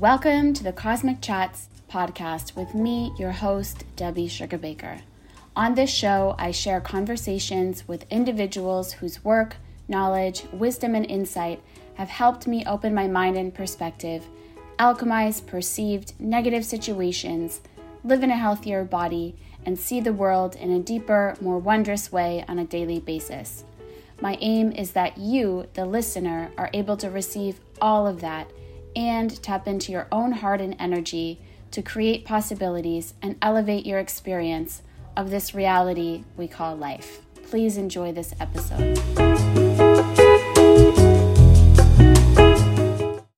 welcome to the Cosmic Chats podcast with me, your host, Debbie Sugarbaker. On this show, I share conversations with individuals whose work, knowledge, wisdom, and insight have helped me open my mind and perspective, alchemize perceived negative situations, live in a healthier body, and see the world in a deeper, more wondrous way on a daily basis. My aim is that you, the listener, are able to receive all of that and tap into your own heart and energy to create possibilities and elevate your experience of this reality we call life. Please enjoy this episode.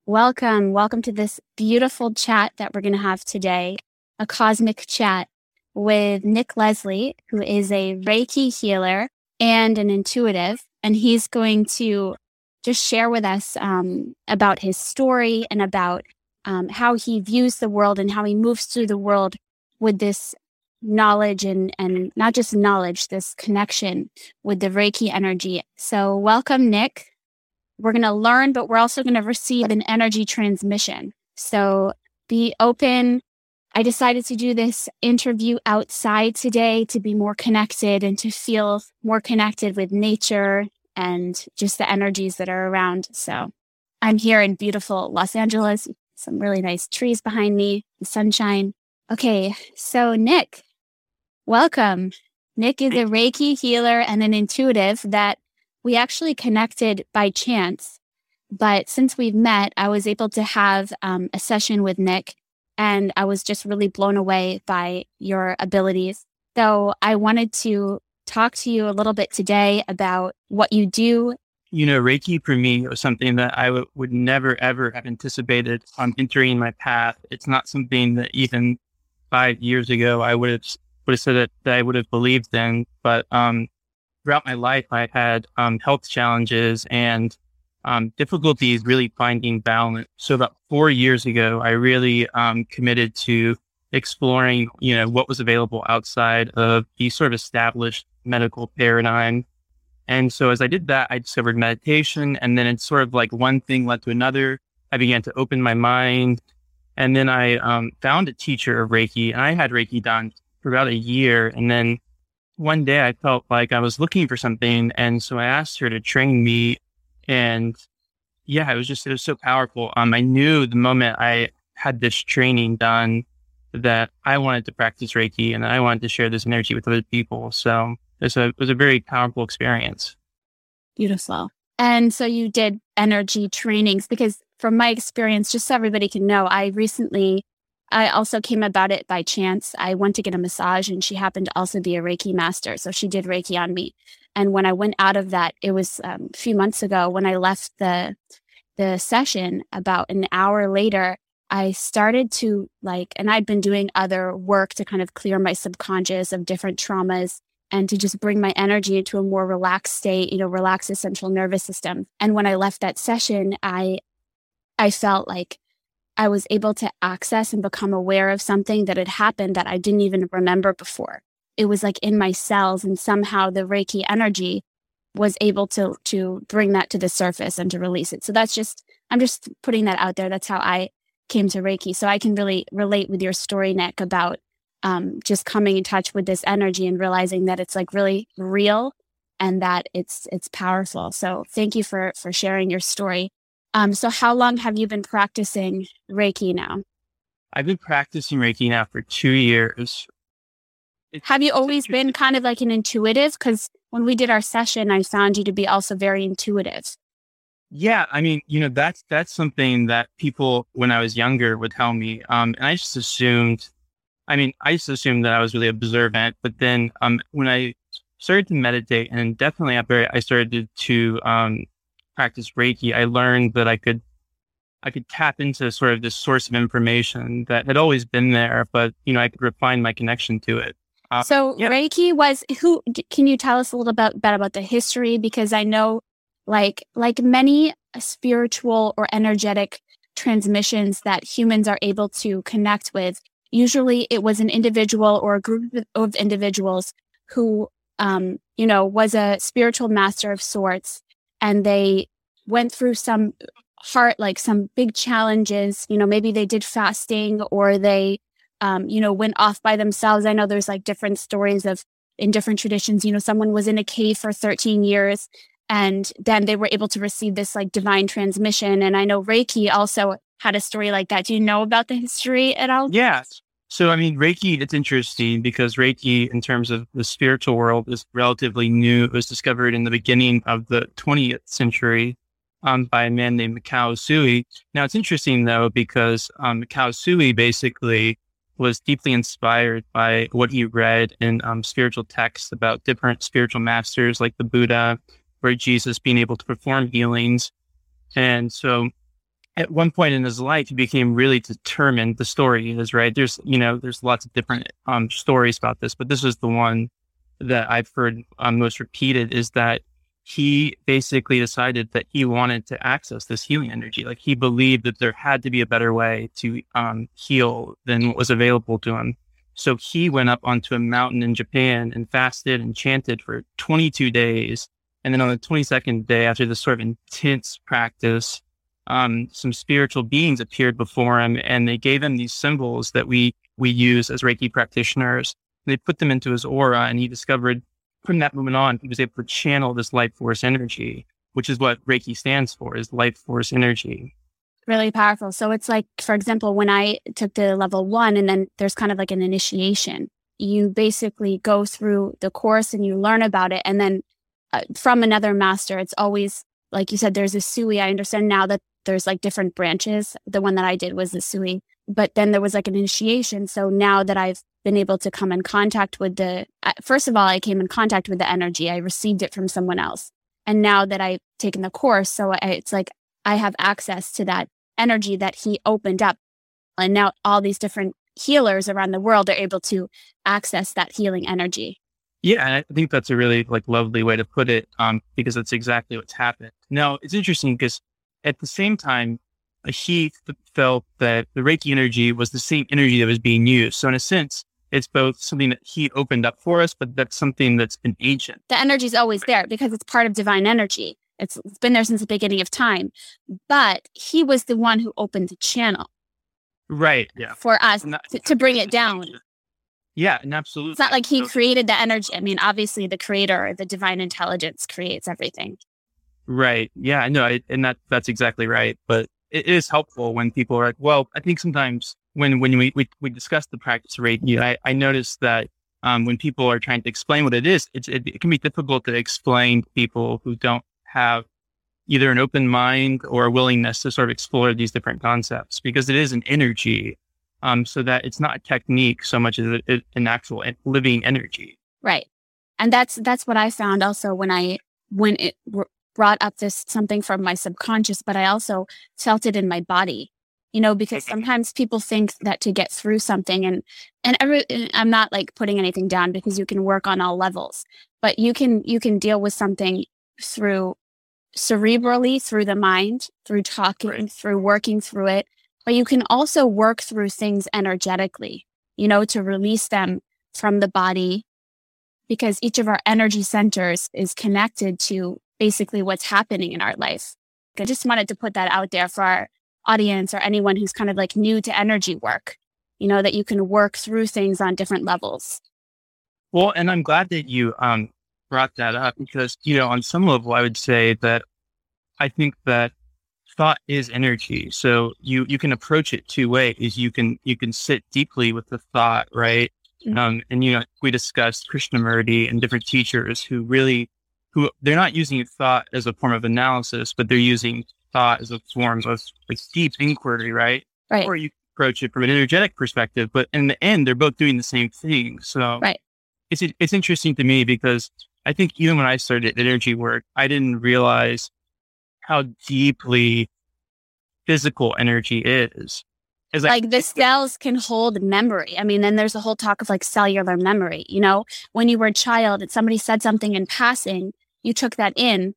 Welcome, welcome to this beautiful chat that we're going to have today a cosmic chat with Nick Leslie, who is a Reiki healer and an intuitive. And he's going to just share with us um, about his story and about um, how he views the world and how he moves through the world with this knowledge and and not just knowledge this connection with the reiki energy. So welcome nick. We're going to learn but we're also going to receive an energy transmission. So be open. I decided to do this interview outside today to be more connected and to feel more connected with nature and just the energies that are around. So I'm here in beautiful Los Angeles, some really nice trees behind me, the sunshine. Okay, so Nick, welcome. Nick is a Reiki healer and an intuitive that we actually connected by chance. But since we've met, I was able to have um, a session with Nick, and I was just really blown away by your abilities. So I wanted to talk to you a little bit today about what you do. You know, Reiki for me was something that I w- would never, ever have anticipated on entering my path. It's not something that even five years ago I would have would have said that, that I would have believed in. But um, throughout my life, I had um, health challenges and um, difficulties really finding balance. So about four years ago, I really um, committed to exploring, you know, what was available outside of the sort of established medical paradigm. And so as I did that, I discovered meditation and then it's sort of like one thing led to another. I began to open my mind. And then I um, found a teacher of Reiki and I had Reiki done for about a year. And then one day I felt like I was looking for something. And so I asked her to train me. And yeah, it was just, it was so powerful. Um, I knew the moment I had this training done that I wanted to practice Reiki and I wanted to share this energy with other people. So a it was a very powerful experience. Beautiful. And so you did energy trainings because from my experience, just so everybody can know, I recently I also came about it by chance. I went to get a massage and she happened to also be a Reiki master. So she did Reiki on me. And when I went out of that, it was um, a few months ago when I left the the session about an hour later, I started to like, and I'd been doing other work to kind of clear my subconscious of different traumas and to just bring my energy into a more relaxed state, you know, relax the central nervous system. And when I left that session, I I felt like I was able to access and become aware of something that had happened that I didn't even remember before. It was like in my cells and somehow the Reiki energy was able to to bring that to the surface and to release it. So that's just I'm just putting that out there. That's how I came to Reiki. So I can really relate with your story, Nick, about um, just coming in touch with this energy and realizing that it's like really real and that it's it's powerful. So thank you for for sharing your story. Um, so how long have you been practicing Reiki now? I've been practicing Reiki now for two years. It's, have you always been kind of like an intuitive? Because when we did our session, I found you to be also very intuitive. Yeah, I mean, you know, that's that's something that people when I was younger would tell me, um, and I just assumed I mean, I used to assume that I was really observant, but then um, when I started to meditate, and definitely after I started to um, practice Reiki, I learned that I could I could tap into sort of this source of information that had always been there, but you know, I could refine my connection to it. Uh, so yeah. Reiki was who? Can you tell us a little bit, bit about the history? Because I know, like like many spiritual or energetic transmissions that humans are able to connect with Usually it was an individual or a group of individuals who, um, you know, was a spiritual master of sorts. And they went through some heart like some big challenges, you know, maybe they did fasting or they, um, you know, went off by themselves. I know there's like different stories of in different traditions, you know, someone was in a cave for 13 years and then they were able to receive this like divine transmission. And I know Reiki also had a story like that. Do you know about the history at all? Yeah. So, I mean, Reiki, it's interesting because Reiki, in terms of the spiritual world, is relatively new. It was discovered in the beginning of the 20th century um, by a man named Mikao Usui. Now, it's interesting, though, because um, Mikao Usui basically was deeply inspired by what he read in um, spiritual texts about different spiritual masters like the Buddha or Jesus being able to perform healings. And so at one point in his life, he became really determined. The story is right. There's, you know, there's lots of different um, stories about this, but this is the one that I've heard um, most repeated is that he basically decided that he wanted to access this healing energy. Like he believed that there had to be a better way to um, heal than what was available to him. So he went up onto a mountain in Japan and fasted and chanted for 22 days. And then on the 22nd day, after this sort of intense practice, um, some spiritual beings appeared before him and they gave him these symbols that we we use as Reiki practitioners. They put them into his aura and he discovered from that moment on, he was able to channel this life force energy, which is what Reiki stands for, is life force energy. Really powerful. So it's like, for example, when I took the level one and then there's kind of like an initiation, you basically go through the course and you learn about it. And then uh, from another master, it's always like you said, there's a Usui. I understand now that there's like different branches. The one that I did was the Usui, but then there was like an initiation. So now that I've been able to come in contact with the, first of all, I came in contact with the energy. I received it from someone else. And now that I've taken the course, so I, it's like I have access to that energy that he opened up. And now all these different healers around the world are able to access that healing energy. Yeah, and I think that's a really like lovely way to put it, um, because that's exactly what's happened. Now it's interesting because at the same time, he felt that the Reiki energy was the same energy that was being used. So in a sense, it's both something that he opened up for us, but that's something that's been ancient. The energy is always there because it's part of divine energy. It's, it's been there since the beginning of time. But he was the one who opened the channel. Right. Yeah. For us that, to, to, bring it down. Yeah, and absolutely. It's not like he created the energy. I mean, obviously, the creator, the divine intelligence creates everything. Right. Yeah. No. And that that's exactly right. But it is helpful when people are like, well, I think sometimes when when we we, we discuss the practice rate, I, I noticed that um, when people are trying to explain what it is, it's, it, it can be difficult to explain to people who don't have either an open mind or a willingness to sort of explore these different concepts because it is an energy. Um, so that it's not a technique so much as an actual living energy. Right. And that's, that's what I found also when I, when it brought up this something from my subconscious, but I also felt it in my body you know, because mm-hmm. sometimes people think that to get through something and, and every, I'm not like putting anything down because you can work on all levels, but you can, you can deal with something through cerebrally, through the mind, through talking, right. through working through it, but you can also work through things energetically, you know, to release them from the body because each of our energy centers is connected to basically what's happening in our life. I just wanted to put that out there for our audience or anyone who's kind of like new to energy work, you know, that you can work through things on different levels. Well, and I'm glad that you um, brought that up because, you know, on some level, I would say that I think that thought is energy. So you, you can approach it two ways. You can, you can sit deeply with the thought, right? Mm-hmm. Um, and, you know, we discussed Krishnamurti and different teachers who really, who they're not using thought as a form of analysis, but they're using thought as a form of like deep inquiry, right? Right. Or you approach it from an energetic perspective, but in the end, they're both doing the same thing. So right. it's it's interesting to me because I think even when I started energy work, I didn't realize how deeply physical energy is. Like the cells can hold memory. I mean, then there's a whole talk of like cellular memory. You know, when you were a child and somebody said something in passing, you took that in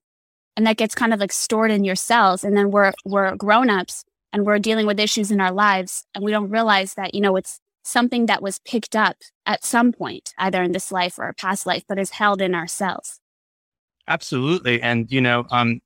and that gets kind of like stored in your cells and then we're we're grown-ups and we're dealing with issues in our lives and we don't realize that you know it's something that was picked up at some point either in this life or a past life but is held in our cells absolutely and you know um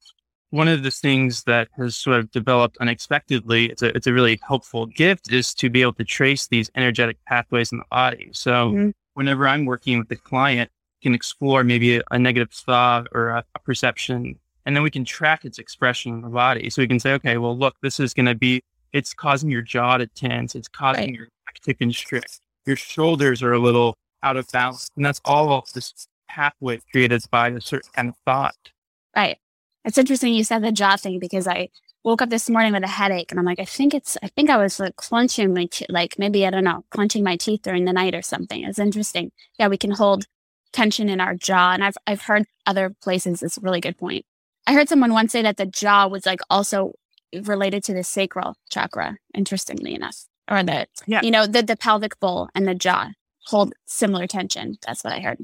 one of the things that has sort of developed unexpectedly, it's a, it's a really helpful gift, is to be able to trace these energetic pathways in the body. So mm-hmm. whenever I'm working with the client, can explore maybe a, a negative thought or a, a, perception, and then we can track its expression in the body. So we can say, okay, well, look, this is going to be, it's causing your jaw to tense, it's causing right. your neck to constrict, your shoulders are a little out of balance, and that's all this pathway created by a certain kind of thought. Right. It's interesting you said the jaw thing because I woke up this morning with a headache and I'm like, I think it's, I think I was like clenching my, te- like maybe, I don't know, clenching my teeth during the night or something. It's interesting. Yeah, we can hold tension in our jaw. And I've, I've heard other places, it's a really good point. I heard someone once say that the jaw was like also related to the sacral chakra, interestingly enough, or the, yeah. you know, the, the pelvic bowl and the jaw hold similar tension. That's what I heard.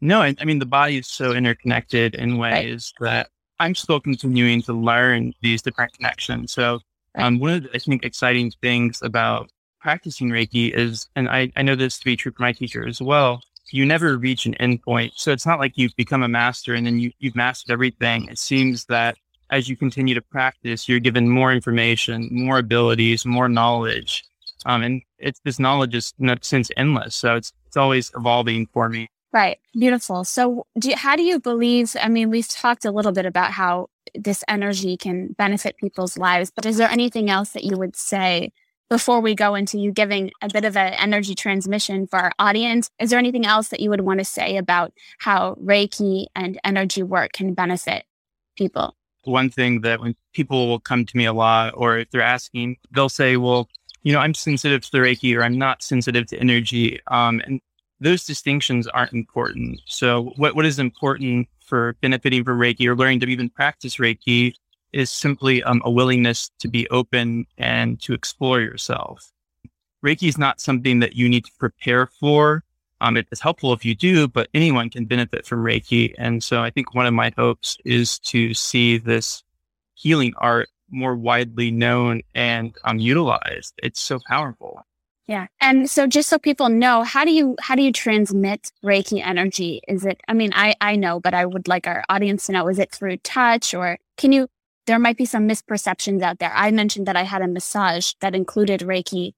No, I, I mean, the body is so interconnected in ways right. that I'm still continuing to learn these different connections. So, um, one of the, I think, exciting things about practicing Reiki is, and I, I know this to be true for my teacher as well, you never reach an endpoint. So it's not like you've become a master and then you, you've mastered everything. It seems that as you continue to practice, you're given more information, more abilities, more knowledge. Um, and it's this knowledge is not since endless. So it's, it's always evolving for me. Right. Beautiful. So, do how do you believe? I mean, we've talked a little bit about how this energy can benefit people's lives, but is there anything else that you would say before we go into you giving a bit of an energy transmission for our audience? Is there anything else that you would want to say about how Reiki and energy work can benefit people? One thing that when people will come to me a lot, or if they're asking, they'll say, well, you know, I'm sensitive to the Reiki or I'm not sensitive to energy. Um, and those distinctions aren't important. So what, what is important for benefiting from Reiki or learning to even practice Reiki is simply um, a willingness to be open and to explore yourself. Reiki is not something that you need to prepare for. Um, it is helpful if you do, but anyone can benefit from Reiki. And so I think one of my hopes is to see this healing art more widely known and um, utilized. It's so powerful. Yeah. And so just so people know, how do you how do you transmit Reiki energy? Is it I mean, I I know, but I would like our audience to know is it through touch or can you there might be some misperceptions out there. I mentioned that I had a massage that included Reiki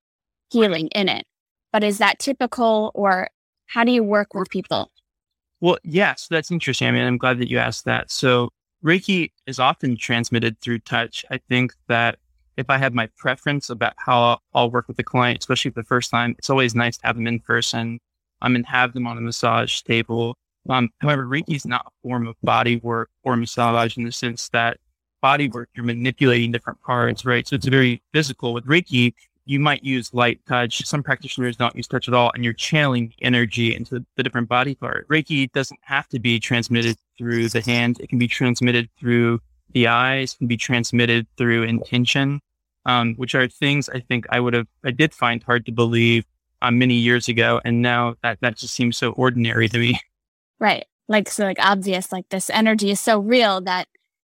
healing in it. But is that typical or how do you work with people? Well, yes, that's interesting. I mean, I'm glad that you asked that. So Reiki is often transmitted through touch. I think that if I have my preference about how I'll work with the client, especially the first time, it's always nice to have them in person. I'm and have them on a massage table. Um, however, Reiki is not a form of body work or massage in the sense that body work, you're manipulating different parts, right? So it's very physical. With Reiki, you might use light touch. Some practitioners don't use touch at all, and you're channeling energy into the different body part. Reiki doesn't have to be transmitted through the hand. It can be transmitted through the eyes, can be transmitted through intention um, which are things I think I would have, I did find hard to believe um, many years ago. And now that, that just seems so ordinary to me. Right. Like, so like obvious, like this energy is so real that,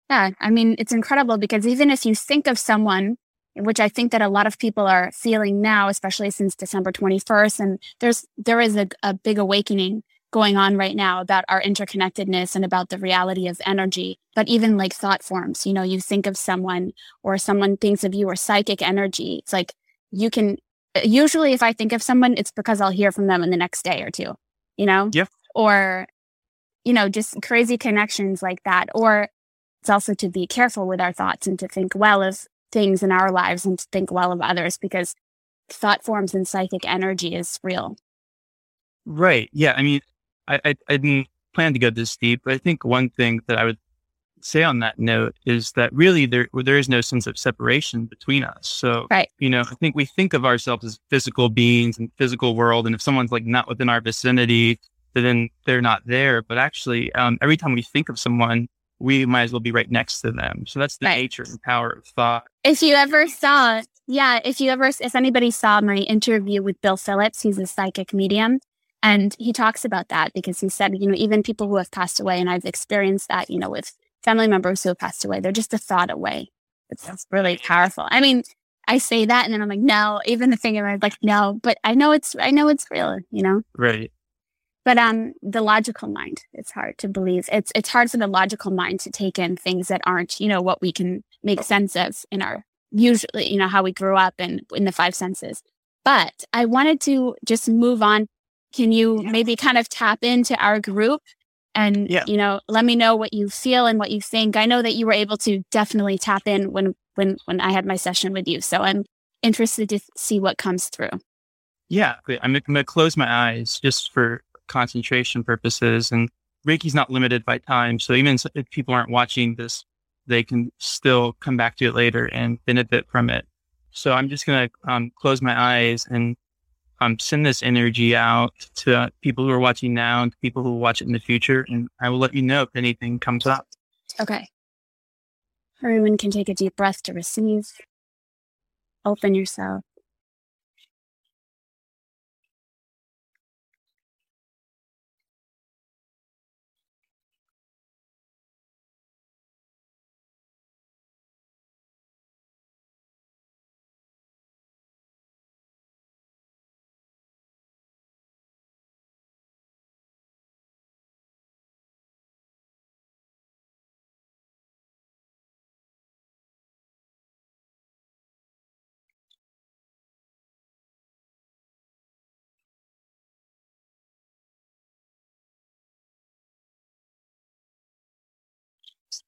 yeah, I mean, it's incredible because even if you think of someone, which I think that a lot of people are feeling now, especially since December 21st, and there's, there is a, a big awakening going on right now about our interconnectedness and about the reality of energy, but even like thought forms. You know, you think of someone or someone thinks of you or psychic energy. It's like you can, usually if I think of someone, it's because I'll hear from them in the next day or two, you know? Yeah. Or, you know, just crazy connections like that. Or it's also to be careful with our thoughts and to think well of things in our lives and to think well of others because thought forms and psychic energy is real. Right. Yeah. I mean, I, I, I didn't plan to go this deep, but I think one thing that I would say on that note is that really there there is no sense of separation between us. So right. you know, I think we think of ourselves as physical beings and physical world, and if someone's like not within our vicinity, then they're not there. But actually, um, every time we think of someone, we might as well be right next to them. So that's the right. nature and power of thought. If you ever saw, yeah, if you ever, if anybody saw my interview with Bill Phillips, he's a psychic medium, and he talks about that because he said, you know, even people who have passed away, and I've experienced that, you know, with family members who have passed away, they're just a thought away. It's really powerful. I mean, I say that and then I'm like, no, even the thing I'm like, no, but I know it's, I know it's real, you know? Right. But um, the logical mind, it's hard to believe. It's it's hard for the logical mind to take in things that aren't, you know, what we can make sense of in our usually, you know, how we grew up and in the five senses. But I wanted to just move on. Can you yeah. maybe kind of tap into our group and yeah. you know, let me know what you feel and what you think. I know that you were able to definitely tap in when when when I had my session with you. So I'm interested to see what comes through. Yeah, I'm, I'm going to close my eyes just for concentration purposes. And Reiki's not limited by time. So even if people aren't watching this, they can still come back to it later and benefit from it. So I'm just going to um, close my eyes and um, send this energy out to uh, people who are watching now and people who will watch it in the future. And I will let you know if anything comes up. Okay. Everyone can take a deep breath to receive. Open yourself.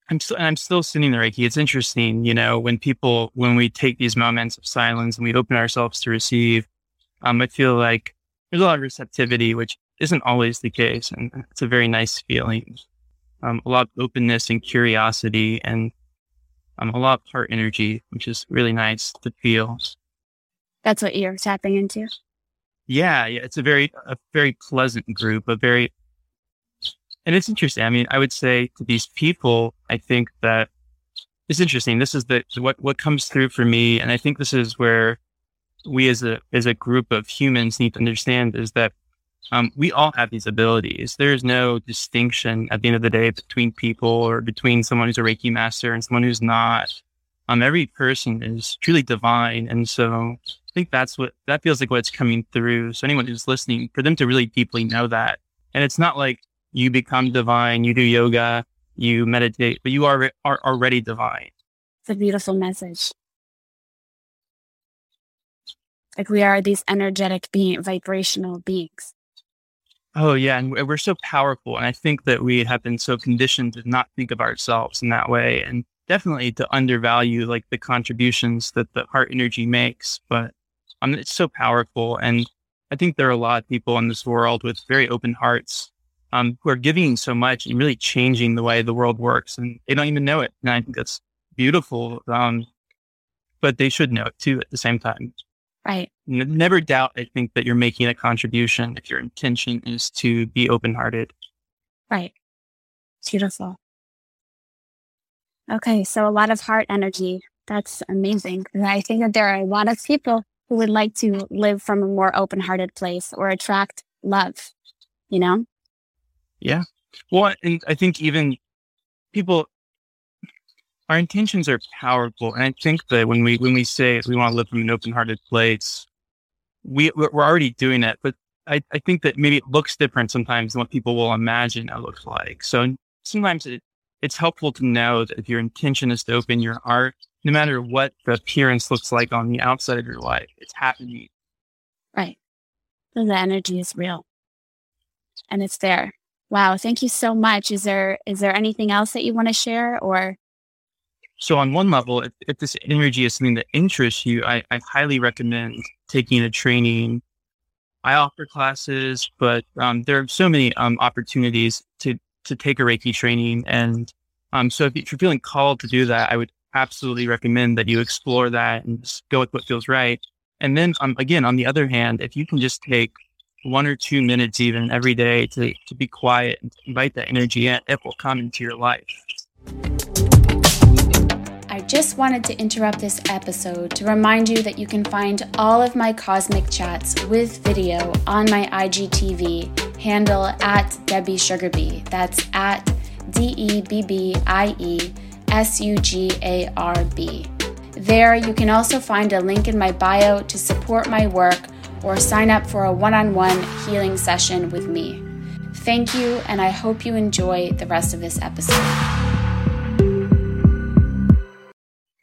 I'm still, I'm still sitting there, Reiki. It's interesting, you know, when people, when we take these moments of silence and we open ourselves to receive, um, I feel like there's a lot of receptivity, which isn't always the case. And it's a very nice feeling. Um, a lot of openness and curiosity and um, a lot of heart energy, which is really nice to feel. That's what you're tapping into. Yeah, yeah, it's a very, a very pleasant group, a very and it's interesting. I mean, I would say to these people, I think that it's interesting. This is the what what comes through for me, and I think this is where we as a as a group of humans need to understand is that um, we all have these abilities. There is no distinction at the end of the day between people or between someone who's a Reiki master and someone who's not. Um, every person is truly divine, and so I think that's what that feels like. What's coming through. So anyone who's listening, for them to really deeply know that, and it's not like you become divine, you do yoga, you meditate, but you are, are already divine. It's a beautiful message. Like we are these energetic being, vibrational beings. Oh yeah, and we're so powerful, and I think that we have been so conditioned to not think of ourselves in that way, and definitely to undervalue like the contributions that the heart energy makes. But um, it's so powerful, and I think there are a lot of people in this world with very open hearts um, who are giving so much and really changing the way the world works, and they don't even know it. And I think that's beautiful. Um, but they should know it too at the same time. Right. N- never doubt. I think that you're making a contribution if your intention is to be open hearted. Right. Beautiful. Okay, so a lot of heart energy. That's amazing. I think that there are a lot of people who would like to live from a more open hearted place or attract love, you know? Yeah. Well, and I think even people, our intentions are powerful, and I think that when we when we say we want to live from an open-hearted place, we we're already doing it. But I, I think that maybe it looks different sometimes than what people will imagine it looks like. So sometimes it, it's helpful to know that if your intention is to open your heart, no matter what the appearance looks like on the outside of your life, it's happening. Right. So the energy is real and it's there. Wow, thank you so much. Is there is there anything else that you want to share or so on one level, if, if this energy is something that interests you, I, I highly recommend taking a training. I offer classes, but um, there are so many um, opportunities to to take a Reiki training. And um, so if you're feeling called to do that, I would absolutely recommend that you explore that and go with what feels right. And then um, again, on the other hand, if you can just take one or two minutes even every day to, to be quiet and invite that energy in, it will come into your life. I just wanted to interrupt this episode to remind you that you can find all of my cosmic chats with video on my IGTV handle at Debbie Sugarbee. That's at D E B B I E S U G A R B. There, you can also find a link in my bio to support my work or sign up for a one on one healing session with me. Thank you, and I hope you enjoy the rest of this episode.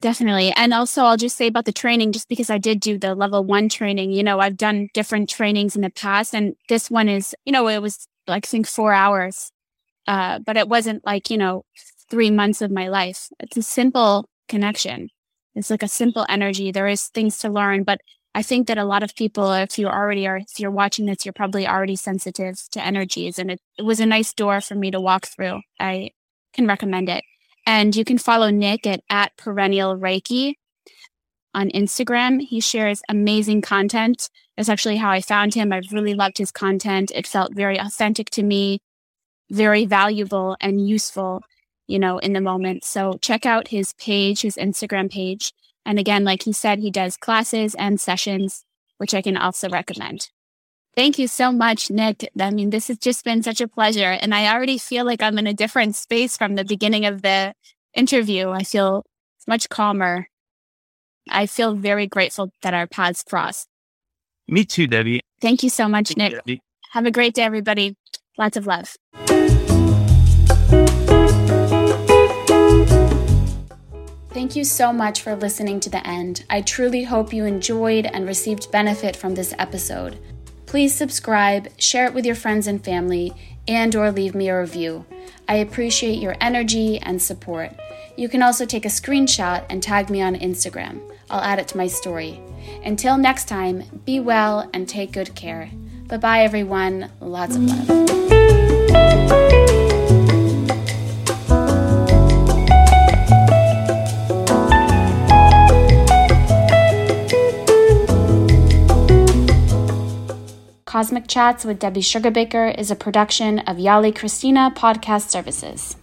Definitely. And also, I'll just say about the training, just because I did do the level one training, you know, I've done different trainings in the past, and this one is, you know, it was like, I think four hours, uh, but it wasn't like, you know, three months of my life. It's a simple connection. It's like a simple energy. There is things to learn, but I think that a lot of people, if you already are, if you're watching this, you're probably already sensitive to energies. And it, it was a nice door for me to walk through. I can recommend it. And you can follow Nick at, at Perennial Reiki on Instagram. He shares amazing content. That's actually how I found him. I really loved his content. It felt very authentic to me, very valuable and useful, you know, in the moment. So check out his page, his Instagram page. And again, like he said, he does classes and sessions, which I can also recommend. Thank you so much, Nick. I mean, this has just been such a pleasure. And I already feel like I'm in a different space from the beginning of the interview. I feel much calmer. I feel very grateful that our paths crossed. Me too, Debbie. Thank you so much, Thank Nick. You, Have a great day, everybody. Lots of love. Thank you so much for listening to the end. I truly hope you enjoyed and received benefit from this episode. Please subscribe, share it with your friends and family, and or leave me a review. I appreciate your energy and support. You can also take a screenshot and tag me on Instagram. I'll add it to my story. Until next time, be well and take good care. Bye bye, everyone. Lots of love. Cosmic Chats with Debbie Sugarbaker is a production of Yali Christina Podcast Services.